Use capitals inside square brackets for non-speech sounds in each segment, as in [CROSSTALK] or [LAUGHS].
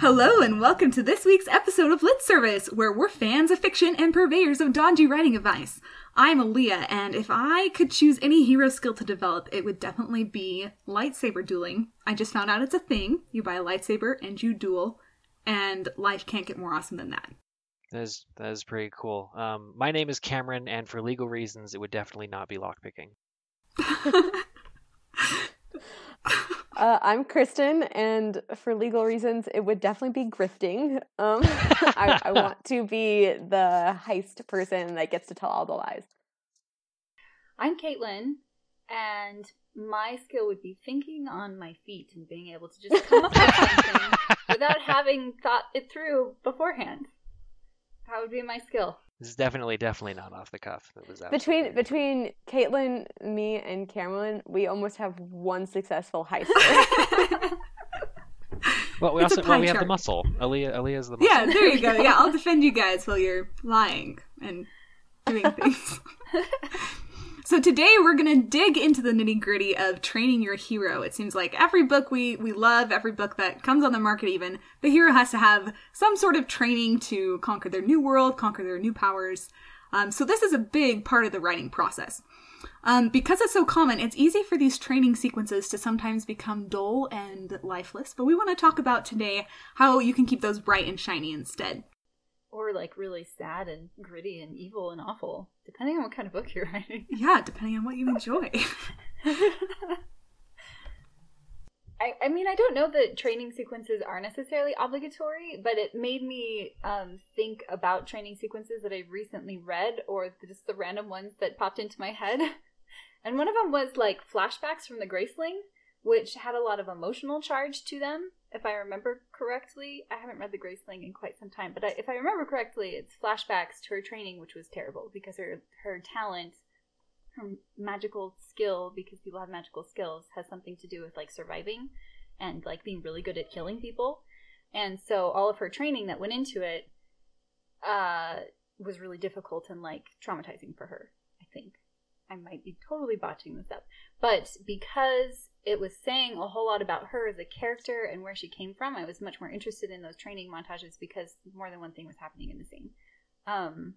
Hello, and welcome to this week's episode of Lit Service, where we're fans of fiction and purveyors of dodgy writing advice. I'm Aaliyah, and if I could choose any hero skill to develop, it would definitely be lightsaber dueling. I just found out it's a thing. You buy a lightsaber and you duel, and life can't get more awesome than that. That is that is pretty cool. Um, my name is Cameron, and for legal reasons, it would definitely not be lockpicking. [LAUGHS] [LAUGHS] Uh, I'm Kristen, and for legal reasons, it would definitely be grifting. Um, [LAUGHS] I, I [LAUGHS] want to be the heist person that gets to tell all the lies. I'm Caitlin, and my skill would be thinking on my feet and being able to just come up with something [LAUGHS] without having thought it through beforehand. That would be my skill. This is definitely definitely not off the cuff. That was Between absolutely- between Caitlin, me, and Cameron, we almost have one successful heist. [LAUGHS] [LAUGHS] well, we it's also well, pie we have the chart. muscle. Aaliyah Aaliyah's the muscle. yeah, there you go. Yeah, I'll [LAUGHS] defend you guys while you're lying and doing things. So today we're gonna dig into the nitty gritty of training your hero. It seems like every book we we love, every book that comes on the market, even the hero has to have some sort of training to conquer their new world, conquer their new powers. Um, so this is a big part of the writing process. Um, because it's so common, it's easy for these training sequences to sometimes become dull and lifeless. But we want to talk about today how you can keep those bright and shiny instead. Or like really sad and gritty and evil and awful, depending on what kind of book you're writing. [LAUGHS] Yeah, depending on what you enjoy. [LAUGHS] I, I mean, I don't know that training sequences are necessarily obligatory, but it made me um, think about training sequences that I recently read, or just the random ones that popped into my head. [LAUGHS] And one of them was like flashbacks from the Graceling, which had a lot of emotional charge to them, if I remember correctly. I haven't read the Graceling in quite some time, but I, if I remember correctly, it's flashbacks to her training, which was terrible because her her talent her magical skill because people have magical skills has something to do with like surviving and like being really good at killing people and so all of her training that went into it uh was really difficult and like traumatizing for her i think i might be totally botching this up but because it was saying a whole lot about her as a character and where she came from i was much more interested in those training montages because more than one thing was happening in the scene. Um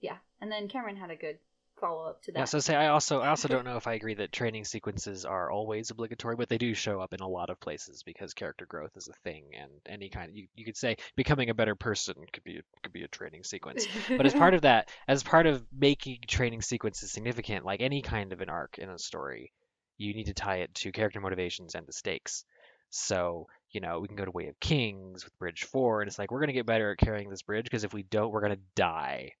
yeah and then cameron had a good follow up to that Yeah, so say I also I also [LAUGHS] don't know if I agree that training sequences are always obligatory, but they do show up in a lot of places because character growth is a thing, and any kind you, you could say becoming a better person could be could be a training sequence. But as part [LAUGHS] of that, as part of making training sequences significant, like any kind of an arc in a story, you need to tie it to character motivations and the stakes. So, you know, we can go to Way of Kings with Bridge 4, and it's like, we're going to get better at carrying this bridge because if we don't, we're going to die.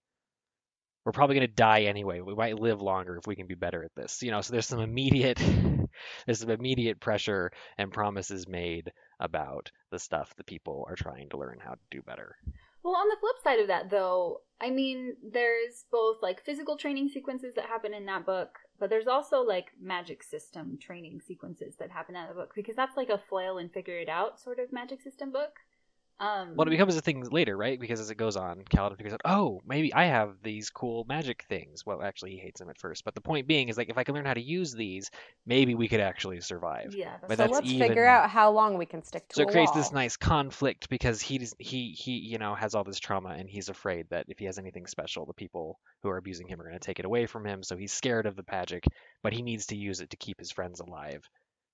We're probably going to die anyway. We might live longer if we can be better at this. You know, so there's some immediate [LAUGHS] there's some immediate pressure and promises made about the stuff that people are trying to learn how to do better. Well, on the flip side of that, though, I mean, there's both like physical training sequences that happen in that book, but there's also like magic system training sequences that happen in the book because that's like a flail and figure it out sort of magic system book. Um, Well, it becomes a thing later, right? Because as it goes on, Kaladin figures out, oh, maybe I have these cool magic things. Well, actually, he hates them at first, but the point being is like, if I can learn how to use these, maybe we could actually survive. yeah, but so that's let's even- figure out how long we can stick to So it creates wall. this nice conflict because he's he he you know has all this trauma and he's afraid that if he has anything special, the people who are abusing him are going to take it away from him. So he's scared of the magic, but he needs to use it to keep his friends alive,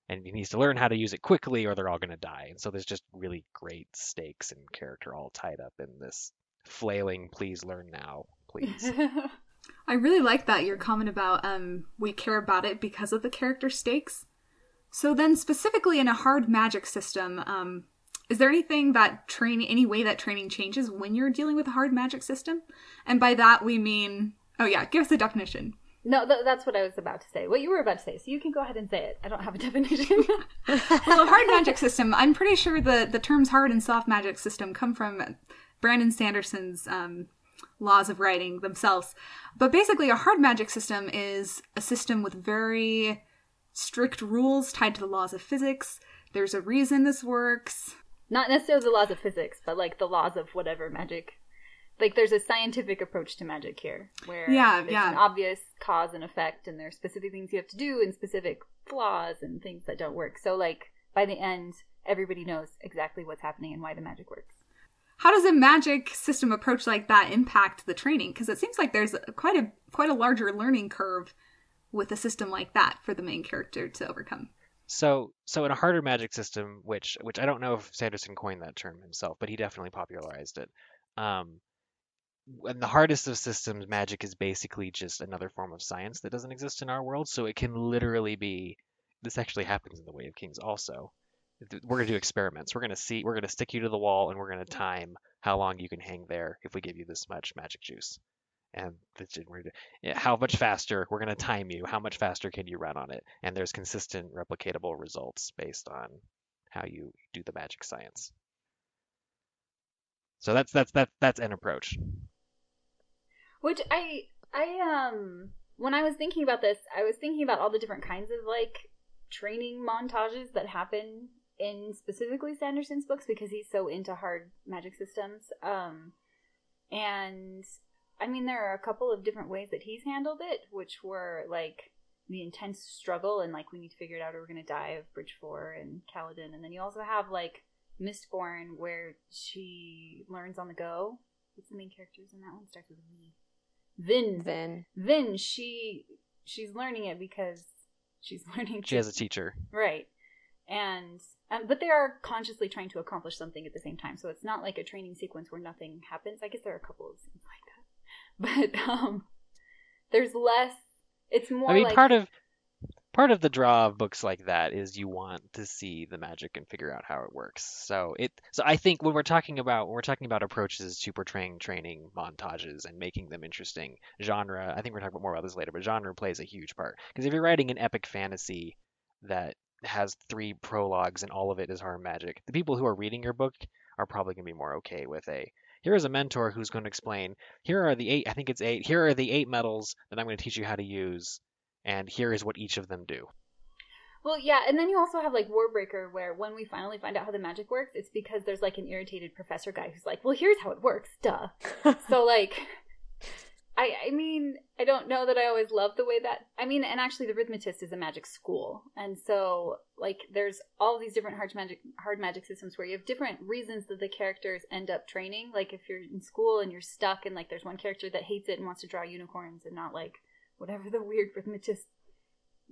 and he needs to learn how to use it quickly, or they're all going to die. And so there's just really great stakes and character all tied up in this flailing. Please learn now, please. [LAUGHS] I really like that your comment about um we care about it because of the character stakes. So then specifically in a hard magic system, um is there anything that training any way that training changes when you're dealing with a hard magic system? And by that we mean oh yeah, give us a definition. No, th- that's what I was about to say. What you were about to say, so you can go ahead and say it. I don't have a [LAUGHS] definition. [LAUGHS] Well, a hard magic system, I'm pretty sure the the terms hard and soft magic system come from Brandon Sanderson's um laws of writing themselves. But basically, a hard magic system is a system with very strict rules tied to the laws of physics. There's a reason this works. Not necessarily the laws of physics, but like the laws of whatever magic. Like there's a scientific approach to magic here, where Yeah, there's yeah. an obvious cause and effect, and there's specific things you have to do and specific flaws and things that don't work. So like by the end, everybody knows exactly what's happening and why the magic works. How does a magic system approach like that impact the training? Because it seems like there's quite a quite a larger learning curve with a system like that for the main character to overcome. So, so in a harder magic system, which which I don't know if Sanderson coined that term himself, but he definitely popularized it. Um, and the hardest of systems, magic is basically just another form of science that doesn't exist in our world. So it can literally be. This actually happens in the Way of Kings also. We're gonna do experiments. We're gonna see. We're gonna stick you to the wall, and we're gonna time how long you can hang there if we give you this much magic juice. And yeah, eh, how much faster? We're gonna time you. How much faster can you run on it? And there's consistent, replicatable results based on how you do the magic science. So that's that's that that's an approach. Which I I um when I was thinking about this, I was thinking about all the different kinds of like training montages that happen in specifically Sanderson's books because he's so into hard magic systems. Um and I mean there are a couple of different ways that he's handled it, which were like the intense struggle and like we need to figure it out or we're gonna die of Bridge Four and Kaladin, and then you also have like Mistborn where she learns on the go. What's the main characters in that one? Starts with V. Vin. Vin. Vin. She she's learning it because she's [LAUGHS] learning. She has a teacher. Right. And um, but they are consciously trying to accomplish something at the same time. So it's not like a training sequence where nothing happens. I guess there are a couple of scenes like that, [LAUGHS] but um, there's less. It's more. I mean, like, part of part of the draw of books like that is you want to see the magic and figure out how it works. So it so I think when we're talking about when we're talking about approaches to portraying training montages and making them interesting, genre, I think we're talking more about this later, but genre plays a huge part. Because if you're writing an epic fantasy that has three prologues and all of it is hard magic, the people who are reading your book are probably going to be more okay with a here is a mentor who's going to explain here are the eight I think it's eight here are the eight metals that I'm going to teach you how to use and here is what each of them do. Well, yeah, and then you also have like Warbreaker, where when we finally find out how the magic works, it's because there's like an irritated professor guy who's like, "Well, here's how it works, duh." [LAUGHS] so like, I I mean, I don't know that I always love the way that I mean, and actually, the Rhythmatist is a magic school, and so like, there's all these different hard magic hard magic systems where you have different reasons that the characters end up training. Like, if you're in school and you're stuck, and like, there's one character that hates it and wants to draw unicorns and not like whatever the weird rhythmatist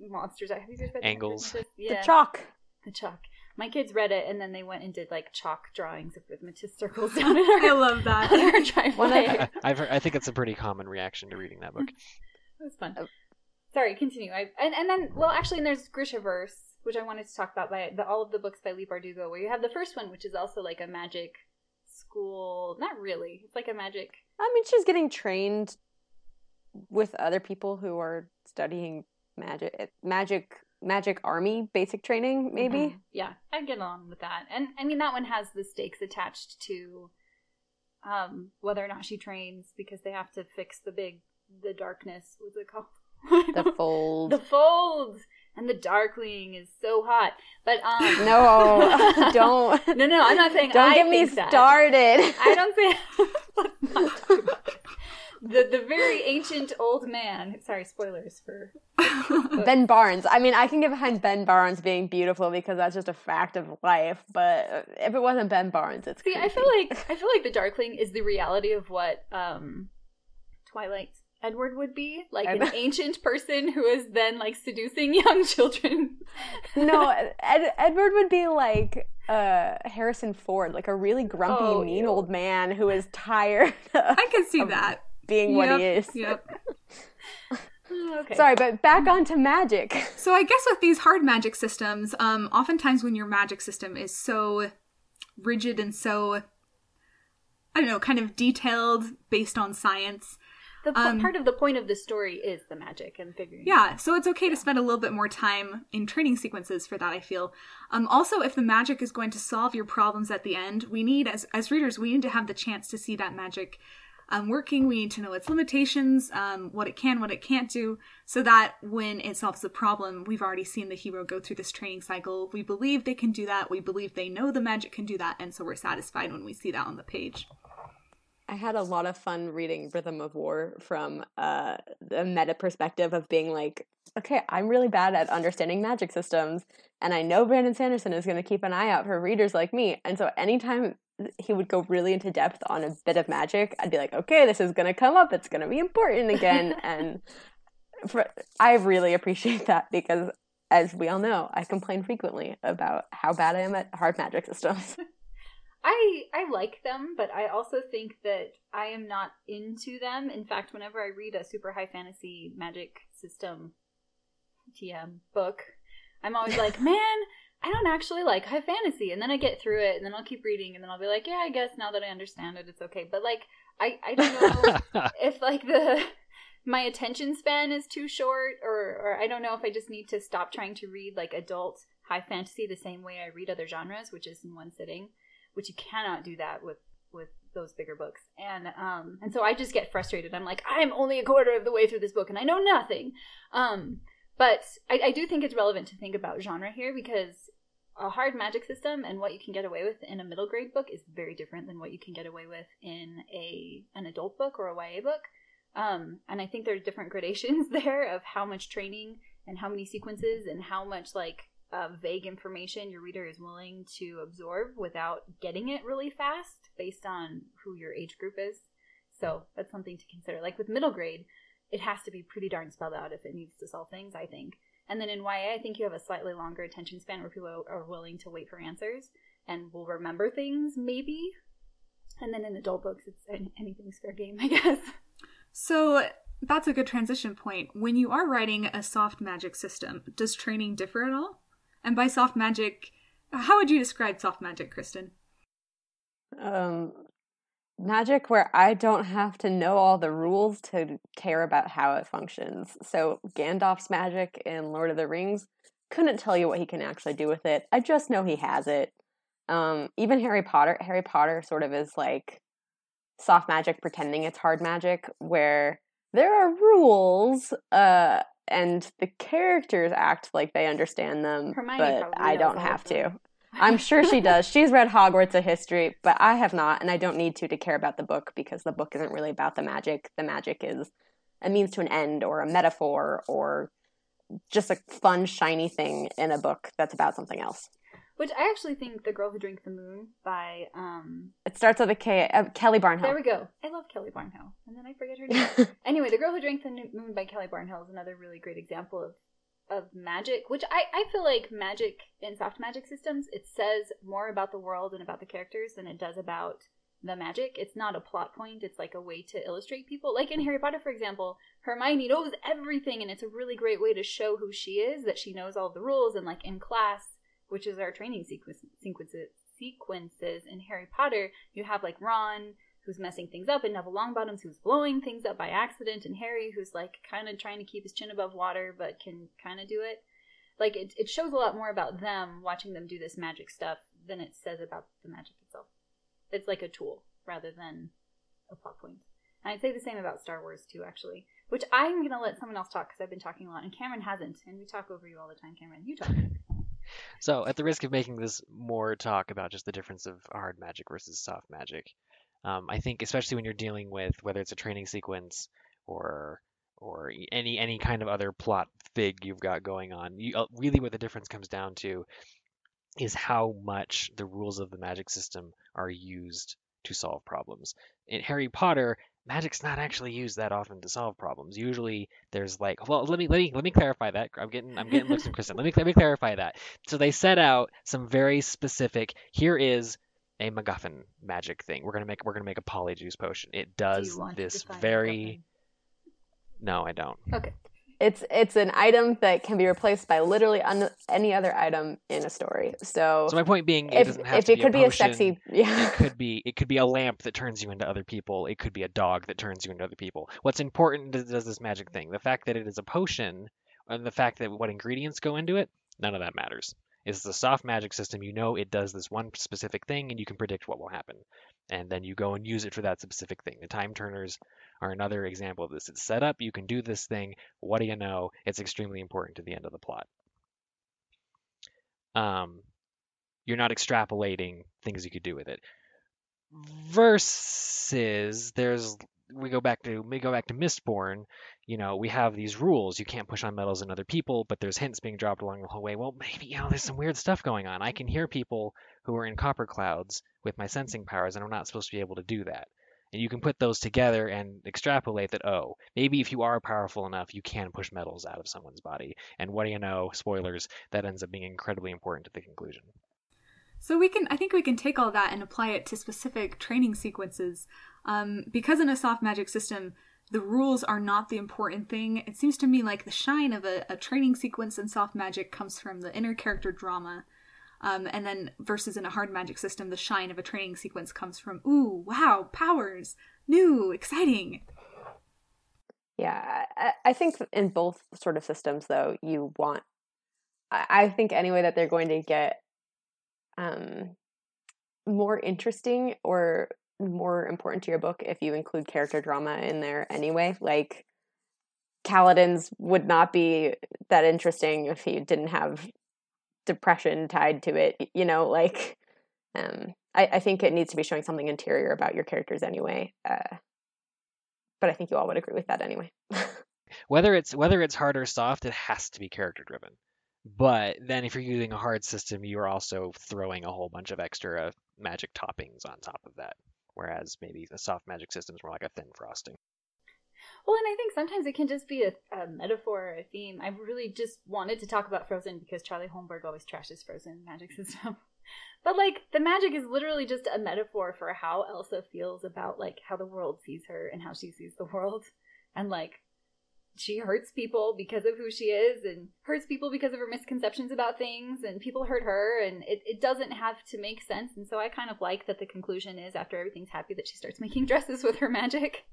monsters are. Have you read Angles. The, yeah, The chalk. the chalk. My kids read it and then they went and did like chalk drawings of rhythmatist circles [LAUGHS] down in our, I love that. [LAUGHS] on our driveway. I, [LAUGHS] I've heard, I think it's a pretty common reaction to reading that book. It was fun. Oh. Sorry, continue. I and, and then well actually and there's Grishaverse, which I wanted to talk about by the all of the books by Leigh Bardugo, where you have the first one, which is also like a magic school not really. It's like a magic I mean, she's getting trained with other people who are studying magic, magic, magic army basic training, maybe. Mhm. Yeah, i'd get along with that. And I mean that one has the stakes attached to um whether or not she trains because they have to fix the big the darkness, what's it called? [LAUGHS] The fold. the fold and the darkling is so hot. But um [LAUGHS] No, [LAUGHS] don't. No, no, I'm not saying Don't I get me think that. started. I don't say Let's not talk about it. The the very ancient old man. Sorry, spoilers for [LAUGHS] Ben Barnes. I mean, I can get behind Ben Barnes being beautiful because that's just a fact of life. But if it wasn't Ben Barnes, it's See, I feel like I feel like the Darkling is the reality of what um Twilight Edward would be, like an ancient person who is then like seducing [LAUGHS] young children. no, [LAUGHS] Ed- Edward would be like uh, Harrison Ford, like a really grumpy, Oh, mean ew. old man who is tired of I can see that. Being what he is. Yep. [LAUGHS] okay. Sorry, but back onto magic. So I guess with these hard magic systems, um, oftentimes when your magic system is so rigid and so I don't know, kind of detailed based on science. The po- um, part of the point of the story is the magic and figuring. it Yeah, so it's okay to spend a little bit more time in training sequences for that, I feel. Um, also, if the magic is going to solve your problems at the end, we need, as, as readers, we need to have the chance to see that magic um, working. We need to know its limitations, um, what it can, what it can't do, so that when it solves the problem, we've already seen the hero go through this training cycle. We believe they can do that. We believe they know the magic can do that, and so we're satisfied when we see that on the page. I had a lot of fun reading Rhythm of War from uh, the meta perspective of being like, okay, I'm really bad at understanding magic systems, and I know Brandon Sanderson is going to keep an eye out for readers like me. And so anytime he would go really into depth on a bit of magic, I'd be like, okay, this is going to come up. It's going to be important again. [LAUGHS] and for, I really appreciate that because, as we all know, I complain frequently about how bad I am at hard magic systems. [LAUGHS] I I like them, but I also think that I am not into them. In fact, whenever I read a super high fantasy magic system TM book, I'm always like, [LAUGHS] man, I don't actually like high fantasy. And then I get through it, and then I'll keep reading, and then I'll be like, yeah, I guess now that I understand it, it's okay. But like, I I don't know [LAUGHS] if like the my attention span is too short, or or I don't know if I just need to stop trying to read like adult high fantasy the same way I read other genres, which is in one sitting which you cannot do that with with those bigger books. And um and so I just get frustrated. I'm like, I'm only a quarter of the way through this book and I know nothing. Um but I, I do think it's relevant to think about genre here because a hard magic system and what you can get away with in a middle grade book is very different than what you can get away with in a an adult book or a YA book. Um, and I think there's different [LAUGHS] gradations there of how much training and how many sequences and how much like uh, vague information your reader is willing to absorb without getting it really fast based on who your age group is. So that's something to consider. Like with middle grade, it has to be pretty darn spelled out if it needs to solve things, I think. And then in YA, I think you have a slightly longer attention span where people are willing to wait for answers and will remember things, maybe. And then in adult books, it's anything's fair game, I [LAUGHS] guess. So that's a good transition point. When you are writing a soft magic system, does training differ at all? And by soft magic, how would you describe soft magic, Kristen? Um, magic where I don't have to know all the rules to care about how it functions. So Gandalf's magic in Lord of the Rings couldn't tell you what he can actually do with it. I just know he has it. Um, even Harry Potter, Harry Potter sort of is like soft magic pretending it's hard magic, where there are rules, uh, and the characters act like they understand them, Hermione but I don't have to. I'm sure she does. She's read Hogwarts a history, but I have not, and I don't need to to care about the book because the book isn't really about the magic. The magic is a means to an end or a metaphor or just a fun, shiny thing in a book that's about something else. Which I actually think "The Girl Who Drank the Moon" by um. It starts with a K. Uh, Kelly Barnhill. There we go. I love Kelly Barnhill, and then I forget her name. [LAUGHS] anyway, "The Girl Who Drank the Moon" by Kelly Barnhill is another really great example of of magic, which I I feel like magic in soft magic systems it says more about the world and about the characters than it does about the magic. It's not a plot point. It's like a way to illustrate people. Like in Harry Potter, for example, Hermione knows everything, and it's a really great way to show who she is. That she knows all the rules, and like in class which is our training sequence, sequences sequences in Harry Potter. You have like Ron who's messing things up, and Neville Longbottoms who's blowing things up by accident, and Harry who's like kind of trying to keep his chin above water but can kind of do it. Like it, it shows a lot more about them watching them do this magic stuff than it says about the magic itself. It's like a tool rather than a plot point. And I'd say the same about Star Wars too, actually. Which I'm gonna let someone else talk because I've been talking a lot, and Cameron hasn't, and we talk over you all the time. Cameron, you talk. So, at the risk of making this more talk about just the difference of hard magic versus soft magic, um, I think especially when you're dealing with whether it's a training sequence or or any any kind of other plot fig you've got going on, you, uh, really what the difference comes down to is how much the rules of the magic system are used to solve problems. In Harry Potter, magic's not actually used that often to solve problems. Usually there's like, well, let me let me let me clarify that. I'm getting I'm getting looks from Kristen. Let me let me clarify that. So they set out some very specific. Here is a MacGuffin magic thing. We're gonna make we're gonna make a polyjuice potion. It does Do this very. No, I don't. Okay. It's it's an item that can be replaced by literally un- any other item in a story. So, so my point being, it if, if it could be a sexy, [LAUGHS] yeah, it could be it could be a lamp that turns you into other people. It could be a dog that turns you into other people. What's important is, does this magic thing. The fact that it is a potion, and the fact that what ingredients go into it, none of that matters. It's a soft magic system. You know it does this one specific thing, and you can predict what will happen, and then you go and use it for that specific thing. The time turners are another example of this. It's set up, you can do this thing. What do you know? It's extremely important to the end of the plot. Um, you're not extrapolating things you could do with it. versus there's we go back to we go back to Mistborn, you know, we have these rules. You can't push on metals and other people, but there's hints being dropped along the whole way. Well, maybe you know, there's some weird stuff going on. I can hear people who are in copper clouds with my sensing powers, and I'm not supposed to be able to do that. And you can put those together and extrapolate that, oh, maybe if you are powerful enough, you can push metals out of someone's body. And what do you know? Spoilers, that ends up being incredibly important to the conclusion. So we can, I think we can take all that and apply it to specific training sequences. Um, because in a soft magic system, the rules are not the important thing. It seems to me like the shine of a, a training sequence in soft magic comes from the inner character drama. Um, and then versus in a hard magic system, the shine of a training sequence comes from, ooh, wow, powers, new, exciting. Yeah, I, I think in both sort of systems, though, you want, I, I think anyway, that they're going to get um, more interesting or more important to your book if you include character drama in there anyway. Like Kaladin's would not be that interesting if he didn't have depression tied to it. You know, like um, I, I think it needs to be showing something interior about your characters anyway. Uh, but I think you all would agree with that anyway. [LAUGHS] whether it's whether it's hard or soft, it has to be character driven. But then if you're using a hard system, you're also throwing a whole bunch of extra magic toppings on top of that whereas maybe a soft magic system is more like a thin frosting. Well, and I think sometimes it can just be a, a, metaphor or a theme. I really just wanted to talk about Frozen because Charlie Holmberg always trashes Frozen magic [LAUGHS] system. but like the magic is literally just a metaphor for how Elsa feels about like how the world sees her and how she sees the world. And like she hurts people because of who she is and hurts people because of her misconceptions about things and people hurt her and it, it doesn't have to make sense. And so i kind of like that the conclusion is after everything's happy that she starts making [LAUGHS] dresses with her magic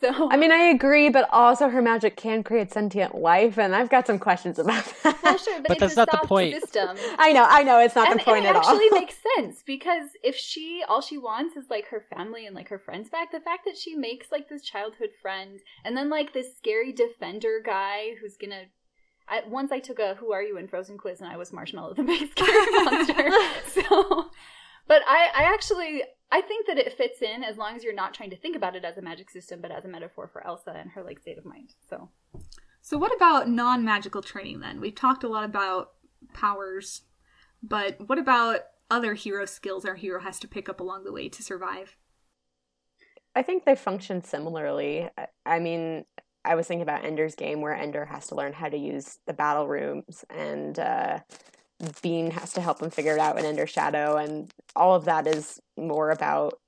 so I mean, I agree, but also her magic can create sentient life, and I've got some questions about [LAUGHS] that. Well, sure, but, but that's not the point. System. I know, I know, it's not and, the point and it actually [LAUGHS] makes sense because if she all she wants is like her family and like her friends back, the fact that she makes like this childhood friend and then like this scary defender guy who's gonna I, once I took a "Who are you?" in Frozen quiz, and I was Marshmallow, the big scary monster. [LAUGHS] so, but I, I actually, I think that it fits in as long as you're not trying to think about it as a magic system, but as a metaphor for Elsa and her like state of mind. So, so what about non-magical training then? We've talked a lot about powers, but what about other hero skills our hero has to pick up along the way to survive? I think they function similarly. I mean, I was thinking about Ender's game where Ender has to learn how to use the battle rooms and uh, Bean has to help him figure it out in Ender's Shadow, and all of that is more about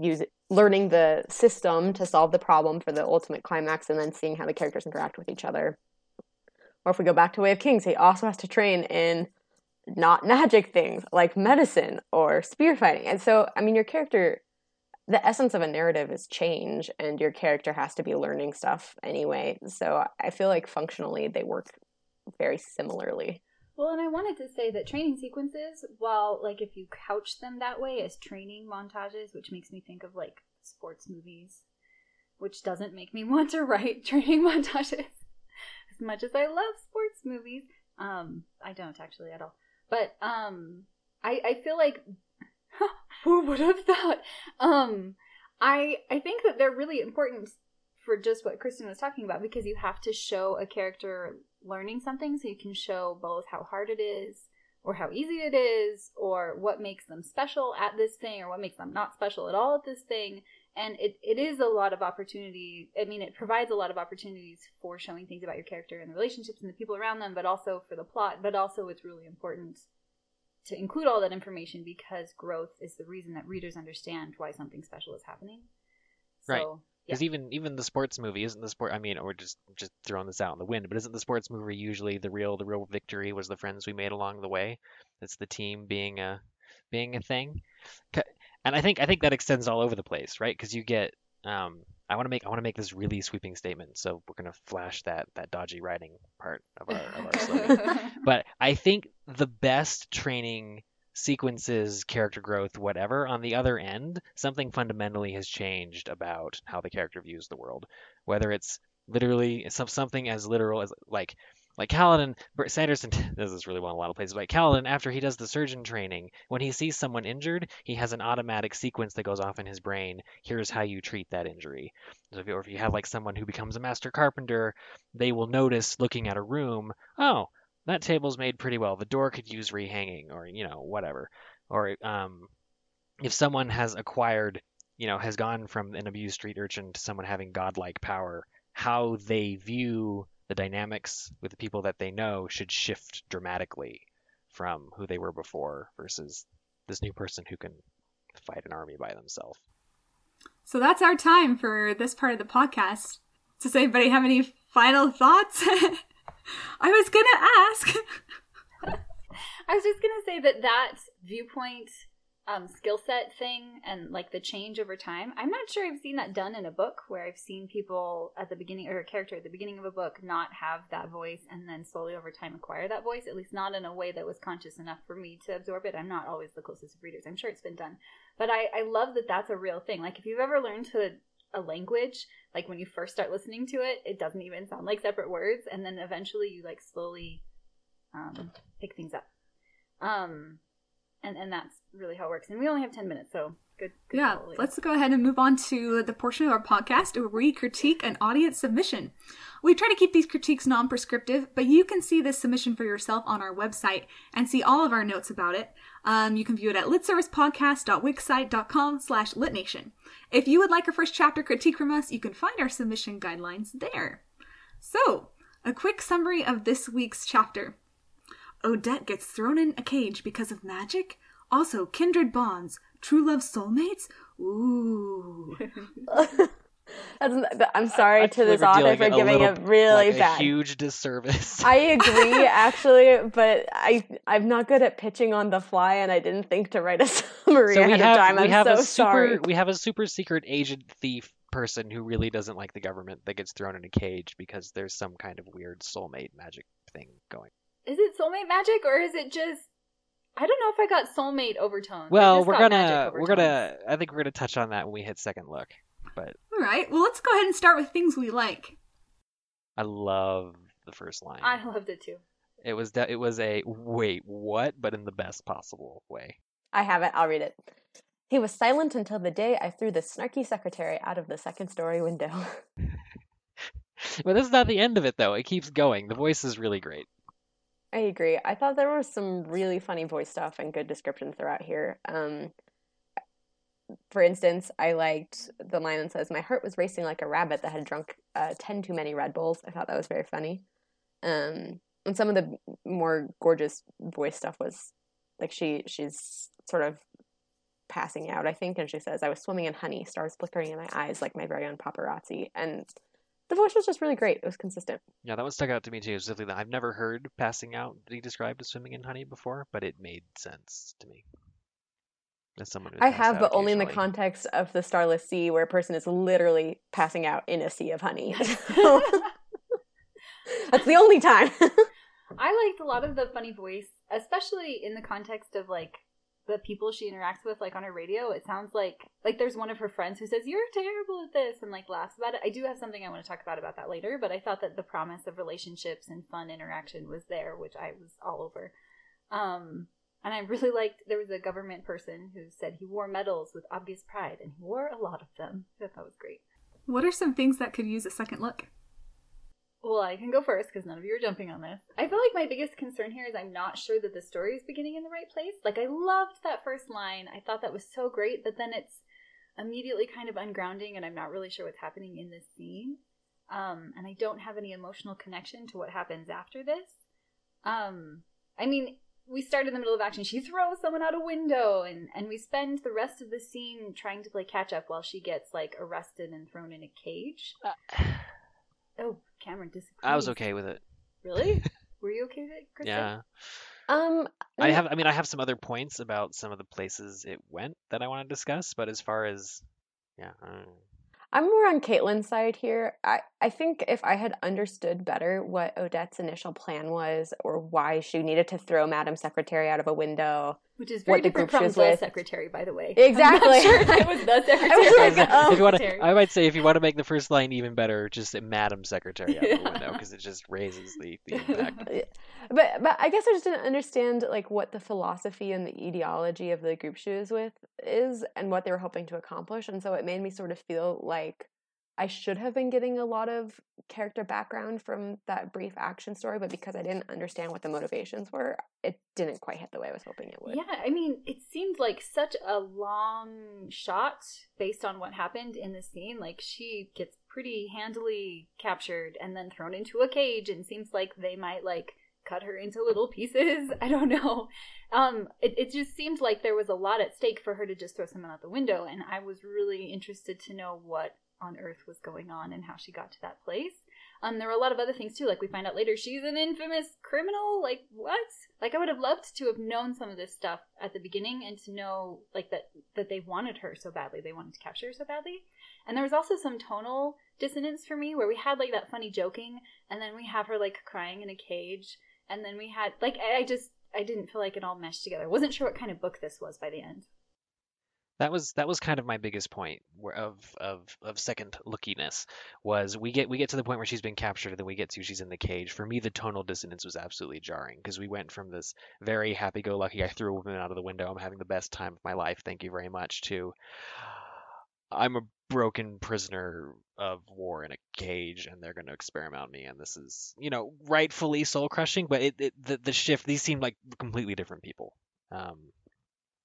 using learning the system to solve the problem for the ultimate climax, and then seeing how the characters interact with each other. Or if we go back to Way of Kings, he also has to train in not magic things like medicine or spear fighting. And so, I mean, your character, the essence of a narrative is change, and your character has to be learning stuff anyway. So I feel like functionally they work very similarly. Well, and I wanted to say that training sequences, while like if you couch them that way as training montages, which makes me think of like sports movies, which doesn't make me [LAUGHS] want to write training montages [LAUGHS] as much as I love sports movies. Um, I don't actually at all. But um, I I feel like [LAUGHS] who would have thought? Um, I I think that they're really important for just what Kristen was talking about because you have to show a character learning something so you can show both how hard it is or how easy it is or what makes them special at this thing or what makes them not special at all at this thing. And it, it is a lot of opportunity i mean it provides a lot of opportunities for showing things about your character and the relationships and the people around them but also for the plot but also it's really important to include all that information because growth is the reason that readers understand why something special is happening. So, right because yeah. even even the sports movie isn't the sport. I mean, we're just just throwing this out in the wind, but isn't the sports movie usually the real the real victory was the friends we made along the way? It's the team being a being a thing, and I think I think that extends all over the place, right? Because you get um, I want to make I want to make this really sweeping statement, so we're gonna flash that that dodgy writing part of our of our [LAUGHS] slogan. but I think the best training sequences, character growth, whatever, on the other end, something fundamentally has changed about how the character views the world. Whether it's literally something as literal as like like Kaladin, Sanderson does [LAUGHS] this really well in a lot of places. But Kaladin, after he does the surgeon training, when he sees someone injured, he has an automatic sequence that goes off in his brain. Here's how you treat that injury. So if you, or if you have like someone who becomes a master carpenter, they will notice looking at a room, oh, that table's made pretty well. The door could use rehanging, or you know, whatever. Or um, if someone has acquired, you know, has gone from an abused street urchin to someone having godlike power, how they view the dynamics with the people that they know should shift dramatically from who they were before versus this new person who can fight an army by themselves. So that's our time for this part of the podcast. Does anybody have any final thoughts? [LAUGHS] I was gonna ask. [LAUGHS] I was just gonna say that that viewpoint um, skill set thing and like the change over time. I'm not sure I've seen that done in a book where I've seen people at the beginning or a character at the beginning of a book not have that voice and then slowly over time acquire that voice. At least not in a way that was conscious enough for me to absorb it. I'm not always the closest of readers. I'm sure it's been done, but I, I love that that's a real thing. Like if you've ever learned to a language, like when you first start listening to it, it doesn't even sound like separate words, and then eventually you like slowly um, pick things up. Um, and and that's really how it works. And we only have ten minutes, so good. good yeah, Leah. let's go ahead and move on to the portion of our podcast where we critique an audience submission. We try to keep these critiques non-prescriptive, but you can see this submission for yourself on our website and see all of our notes about it. Um, you can view it at litservicepodcast.wixsite.com slash litnation. If you would like a first chapter critique from us, you can find our submission guidelines there. So, a quick summary of this week's chapter. Odette gets thrown in a cage because of magic? Also, kindred bonds, true love soulmates? Ooh. [LAUGHS] That's, I'm sorry I to feel this like author for doing giving little- a really like bad. huge disservice. [LAUGHS] I agree, [LAUGHS] actually, but I I'm not good at pitching on the fly, and I didn't think to write a summary so ahead have of time. we I'm have so a super sorry. we have a super secret agent thief person who really doesn't like the government that gets thrown in a cage because there's some kind of weird soulmate magic thing going. Is it soulmate magic or is it just? I don't know if I got soulmate overtones. Well, we're gonna we're gonna I think we're gonna touch on that when we hit second look. But All right, well, let's go ahead and start with things we like. I love the first line. I loved it too. It was de- it was a wait what, but in the best possible way. I have it. I'll read it. He was silent until the day I threw the snarky secretary out of the second story window. [LAUGHS] But this is not the end of it though. It keeps going. The voice is really great. I agree. I thought there was some really funny voice stuff and good descriptions throughout here. Um, for instance, I liked the line that says, "My heart was racing like a rabbit that had drunk uh, ten too many Red Bulls." I thought that was very funny. Um, and some of the more gorgeous voice stuff was like she she's sort of passing out, I think, and she says, "I was swimming in honey, stars flickering in my eyes like my very own paparazzi." And the voice was just really great. It was consistent. Yeah, that one stuck out to me too. Specifically, that I've never heard passing out be described as swimming in honey before, but it made sense to me. As someone I have, but only in the context of the Starless Sea, where a person is literally passing out in a sea of honey. [LAUGHS] [LAUGHS] That's the only time. [LAUGHS] I liked a lot of the funny voice, especially in the context of like the people she interacts with, like on her radio. It sounds like like there's one of her friends who says you're terrible at this and like laughs about it. I do have something I want to talk about about that later, but I thought that the promise of relationships and fun interaction was there, which I was all over. Um, and I really liked there was a government person who said he wore medals with obvious pride, and he wore a lot of them. I thought that was great. What are some things that could use a second look? Well, I can go first because none of you are jumping on this. I feel like my biggest concern here is I'm not sure that the story is beginning in the right place. Like, I loved that first line. I thought that was so great, but then it's immediately kind of ungrounding, and I'm not really sure what's happening in this scene. Um, and I don't have any emotional connection to what happens after this. Um, I mean, we start in the middle of action. She throws someone out a window, and, and we spend the rest of the scene trying to play catch up while she gets, like, arrested and thrown in a cage. Oh, Cameron disagrees. I was okay with it. Really? [LAUGHS] Were you okay with it, Krista? Yeah. um, I have I mean I have some other points about some of the places it went that I want to discuss, but as far as yeah, I don't know. I'm more on Caitlin's side here. I, I think if I had understood better what Odette's initial plan was or why she needed to throw Madam Secretary out of a window, which is very what the different group from was the with. secretary, by the way. Exactly. I'm not sure if [LAUGHS] it was the secretary. I was like, oh. if you want secretary. to, I might say if you want to make the first line even better, just say Madam Secretary out the window because it just raises the, the [LAUGHS] impact. but but I guess I just didn't understand like what the philosophy and the ideology of the group she was with is and what they were hoping to accomplish, and so it made me sort of feel like I should have been getting a lot of character background from that brief action story, but because I didn't understand what the motivations were, it didn't quite hit the way I was hoping it would. Yeah, I mean, it seemed like such a long shot based on what happened in the scene. Like, she gets pretty handily captured and then thrown into a cage, and seems like they might, like, cut her into little pieces. [LAUGHS] I don't know. Um, it, it just seemed like there was a lot at stake for her to just throw someone out the window, and I was really interested to know what on earth was going on and how she got to that place. Um, there were a lot of other things too. Like we find out later, she's an infamous criminal. Like what? Like I would have loved to have known some of this stuff at the beginning and to know like that that they wanted her so badly. They wanted to capture her so badly. And there was also some tonal dissonance for me where we had like that funny joking, and then we have her like crying in a cage, and then we had like I I just I didn't feel like it all meshed together. I wasn't sure what kind of book this was by the end. That was that was kind of my biggest point of of of second lookiness was we get we get to the point where she's been captured and then we get to she's in the cage. For me, the tonal dissonance was absolutely jarring because we went from this very happy-go-lucky I threw a woman out of the window, I'm having the best time of my life, thank you very much, to I'm a broken prisoner of war in a cage and they're going to experiment on me and this is you know rightfully soul crushing but it, it the, the shift these seem like completely different people. Um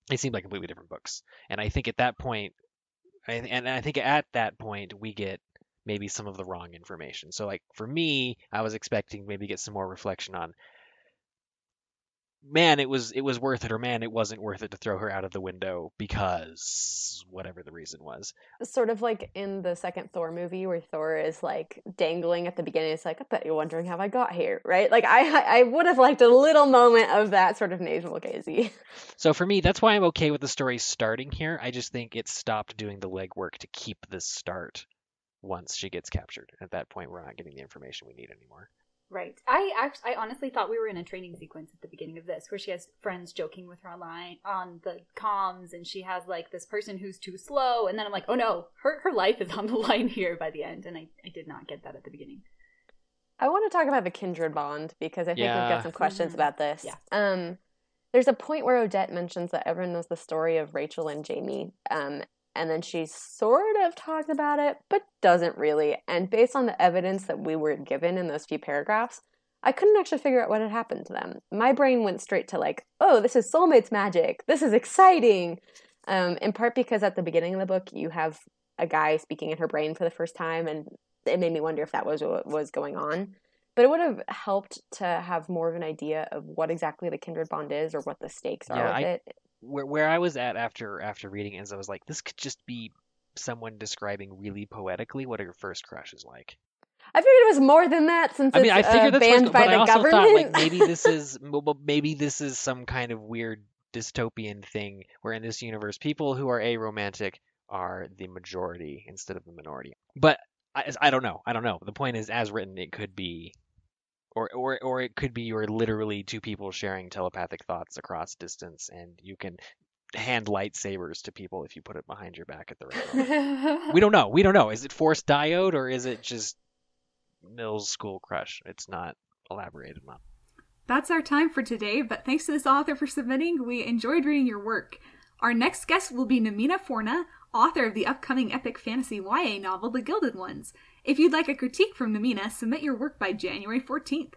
they seemed like completely different books. And i think at that and i think at that point we get maybe some of the wrong information. So like for me i was expecting maybe get some more reflection on man it was it was worth it or man it wasn't worth it to throw her out of the window because whatever the reason was Sort of like in the second Thor movie where Thor is like dangling at the beginning. It's like, I bet you're wondering how I got here, right? Like I I would have liked a little moment of that sort of navel gazing. So for me, that's why I'm okay with the story starting here. I just think it stopped doing the legwork to keep this start once she gets captured. At that point, we're not getting the information we need anymore. Right. I act- I honestly thought we were in a training sequence at the beginning of this, where she has friends joking with her online on the comms, and she has like this person who's too slow, and then I'm like, oh no, her her life is on the [LAUGHS] line here by the end, and I I did not get that at the beginning. I want to talk about the kindred bond because I think we've got some questions Mhm. about this. Yeah. Um, there's a point where Odette mentions that everyone knows the story of Rachel and Jamie, um, and then she sort of talks about it, but doesn't really. And based on the evidence that we were given in those few paragraphs, I couldn't actually figure out what had happened to them. My brain went straight to like, oh, this is soulmates magic. This is exciting. Um, in part because at the beginning of the book, you have a guy speaking in her brain for the first time, and it made me wonder if that was what was going on. But it would have helped to have more of an idea of what exactly the kindred bond is or what the stakes are Yeah, with I- it. Where where I was at after after reading it is I was like, this could just be someone describing really poetically what her first crush is like. I figured it was more than that since I mean, I it's figured uh, banned by but I the also government. thought like maybe this [LAUGHS] is maybe this is some kind of weird dystopian thing where in this universe people who are aromantic are the majority instead of the minority. But I, I don't know. I don't know. The point is, as written, it could be, or or or it could be you're literally two people sharing telepathic thoughts across distance, and you can hand lightsabers to people if you put it behind your back at the right [LAUGHS] we don't know. We don't know. Is it force dyad or is it just Mills school crush? It's not elaborated on. That's our time for today, but thanks to this author for submitting. We enjoyed reading your work. Our next guest will be Namina Forna, author of the upcoming epic fantasy YA novel The Gilded Ones. If you'd like a critique from Namina, submit your work by January 14th.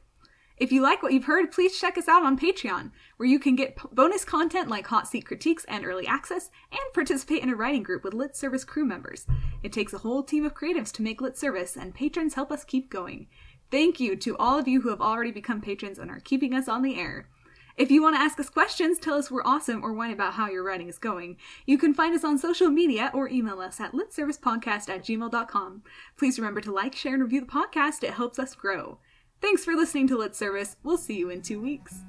If you like what you've heard, please check us out on Patreon, where you can get p- bonus content like hot seat critiques and early access, and participate in a writing group with Lit Service crew members. It takes a whole team of creatives to make Lit Service, and patrons help us keep going. Thank you to all of you who have already become patrons and are keeping us on the air. If you want to ask us questions, tell us we're awesome, or whine about how your writing is going, you can find us on social media or email us at litservicepodcast at gmail.com. Please remember to like, share, and review the podcast. It helps us grow. Thanks for listening to Lit Service. We'll see you in two weeks.